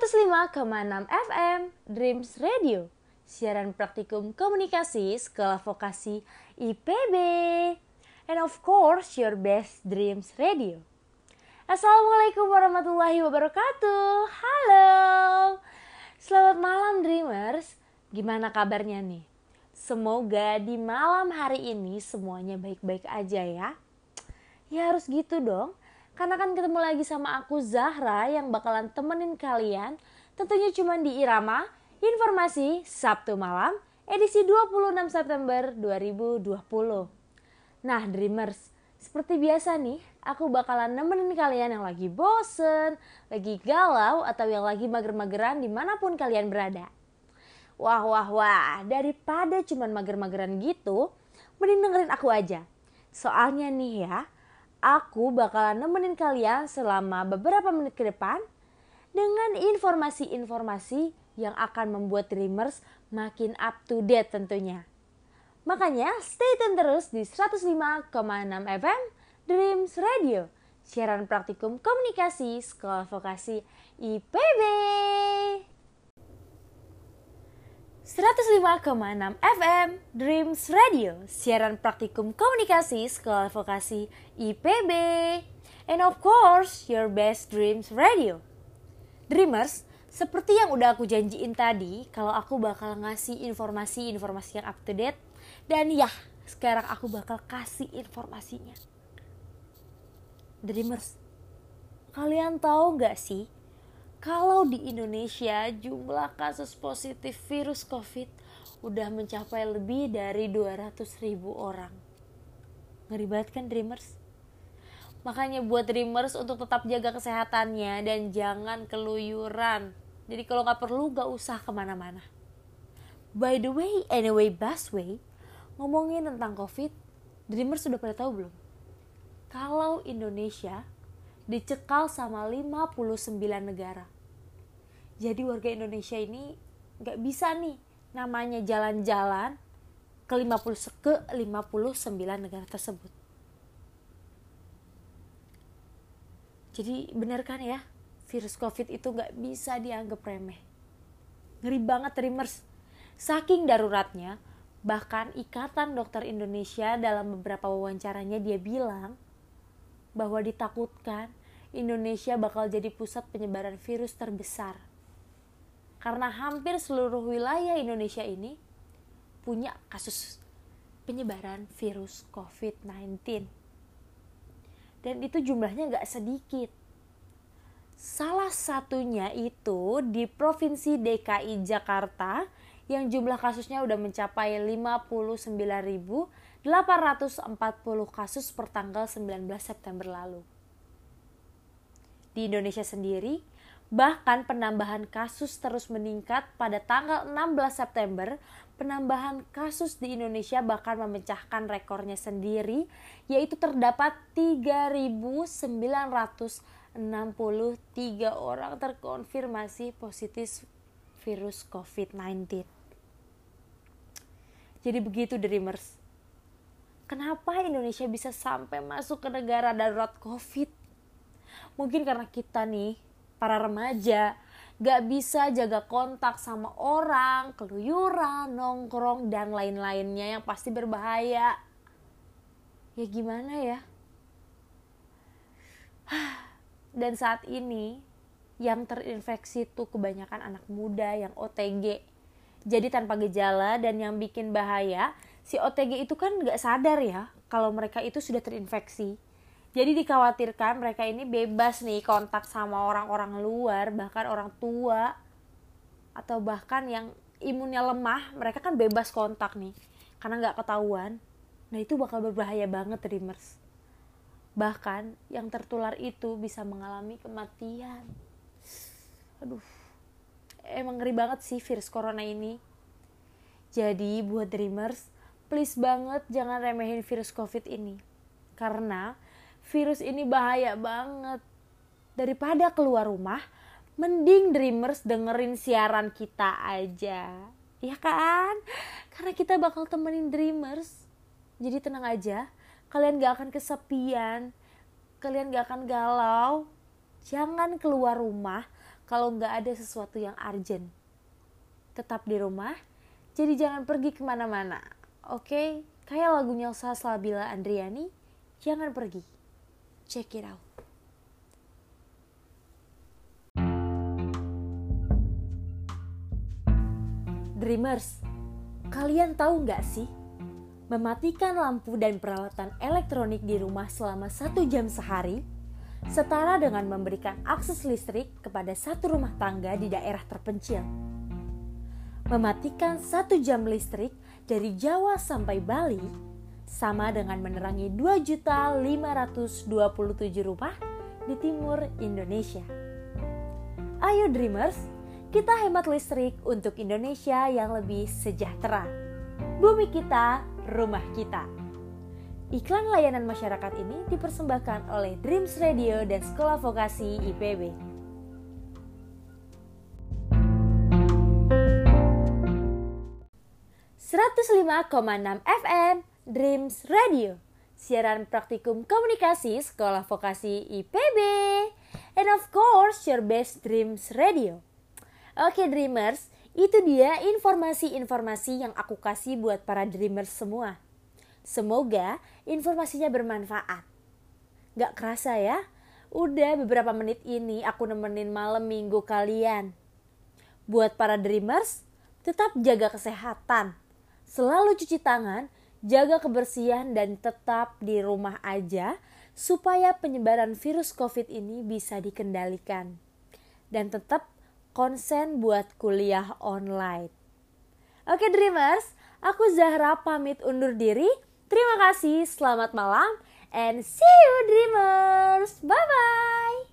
105,6 FM Dreams Radio. Siaran praktikum komunikasi Sekolah Vokasi IPB And of course your best Dreams Radio. Assalamualaikum warahmatullahi wabarakatuh. Halo. Selamat malam Dreamers. Gimana kabarnya nih? Semoga di malam hari ini semuanya baik-baik aja ya. Ya harus gitu dong karena kan ketemu lagi sama aku Zahra yang bakalan temenin kalian tentunya cuma di Irama Informasi Sabtu malam edisi 26 September 2020. Nah Dreamers, seperti biasa nih aku bakalan nemenin kalian yang lagi bosen, lagi galau atau yang lagi mager-mageran di mana pun kalian berada. Wah wah wah, daripada cuman mager-mageran gitu, mending dengerin aku aja. Soalnya nih ya, Aku bakalan nemenin kalian selama beberapa menit ke depan dengan informasi-informasi yang akan membuat Dreamers makin up to date tentunya. Makanya stay tune terus di 105,6 FM Dreams Radio, siaran praktikum komunikasi Sekolah Vokasi IPB. 105,6 FM Dreams Radio, siaran praktikum komunikasi Sekolah Vokasi IPB. And of course, your best dreams radio. Dreamers, seperti yang udah aku janjiin tadi, kalau aku bakal ngasih informasi-informasi yang up to date. Dan ya, sekarang aku bakal kasih informasinya. Dreamers, kalian tahu gak sih kalau di Indonesia jumlah kasus positif virus COVID udah mencapai lebih dari 200 ribu orang. Ngeri banget kan Dreamers? Makanya buat Dreamers untuk tetap jaga kesehatannya dan jangan keluyuran. Jadi kalau nggak perlu nggak usah ke mana-mana. By the way, anyway, way, ngomongin tentang COVID, Dreamers sudah pada tahu belum? Kalau Indonesia dicekal sama 59 negara. Jadi warga Indonesia ini nggak bisa nih namanya jalan-jalan ke 50 ke 59 negara tersebut. Jadi benar kan ya, virus COVID itu nggak bisa dianggap remeh. Ngeri banget Dreamers. Saking daruratnya, bahkan Ikatan Dokter Indonesia dalam beberapa wawancaranya dia bilang bahwa ditakutkan Indonesia bakal jadi pusat penyebaran virus terbesar. Karena hampir seluruh wilayah Indonesia ini punya kasus penyebaran virus COVID-19. Dan itu jumlahnya nggak sedikit. Salah satunya itu di Provinsi DKI Jakarta yang jumlah kasusnya udah mencapai 59.840 kasus per tanggal 19 September lalu di Indonesia sendiri, bahkan penambahan kasus terus meningkat pada tanggal 16 September, penambahan kasus di Indonesia bahkan memecahkan rekornya sendiri, yaitu terdapat 3.963 orang terkonfirmasi positif virus COVID-19. Jadi begitu Dreamers. Kenapa Indonesia bisa sampai masuk ke negara darurat COVID? Mungkin karena kita nih para remaja gak bisa jaga kontak sama orang, keluyuran, nongkrong, dan lain-lainnya yang pasti berbahaya. Ya gimana ya? Dan saat ini yang terinfeksi tuh kebanyakan anak muda yang OTG. Jadi tanpa gejala dan yang bikin bahaya, si OTG itu kan gak sadar ya kalau mereka itu sudah terinfeksi jadi dikhawatirkan mereka ini bebas nih kontak sama orang-orang luar, bahkan orang tua atau bahkan yang imunnya lemah, mereka kan bebas kontak nih karena nggak ketahuan. Nah itu bakal berbahaya banget dreamers. Bahkan yang tertular itu bisa mengalami kematian. Aduh, emang ngeri banget sih virus corona ini. Jadi buat dreamers, please banget jangan remehin virus covid ini. Karena virus ini bahaya banget. Daripada keluar rumah, mending Dreamers dengerin siaran kita aja. Ya kan? Karena kita bakal temenin Dreamers. Jadi tenang aja, kalian gak akan kesepian, kalian gak akan galau. Jangan keluar rumah kalau nggak ada sesuatu yang urgent. Tetap di rumah, jadi jangan pergi ke mana-mana. Oke, okay? kayak lagunya Salsabila Andriani, jangan pergi. Check it out. Dreamers, kalian tahu nggak sih? Mematikan lampu dan peralatan elektronik di rumah selama satu jam sehari setara dengan memberikan akses listrik kepada satu rumah tangga di daerah terpencil. Mematikan satu jam listrik dari Jawa sampai Bali sama dengan menerangi 2.527 rumah di timur Indonesia. Ayo Dreamers, kita hemat listrik untuk Indonesia yang lebih sejahtera. Bumi kita, rumah kita. Iklan layanan masyarakat ini dipersembahkan oleh Dreams Radio dan Sekolah Vokasi IPB. ...105,6 FM Dreams Radio Siaran praktikum komunikasi Sekolah Vokasi IPB And of course, your best Dreams Radio Oke Dreamers, itu dia informasi-informasi yang aku kasih buat para Dreamers semua. Semoga informasinya bermanfaat. Gak kerasa ya, udah beberapa menit ini aku nemenin malam minggu kalian. Buat para Dreamers, tetap jaga kesehatan. Selalu cuci tangan, jaga kebersihan dan tetap di rumah aja supaya penyebaran virus COVID ini bisa dikendalikan. Dan tetap konsen buat kuliah online. Oke Dreamers, aku Zahra pamit undur diri. Terima kasih, selamat malam, and see you Dreamers. Bye-bye.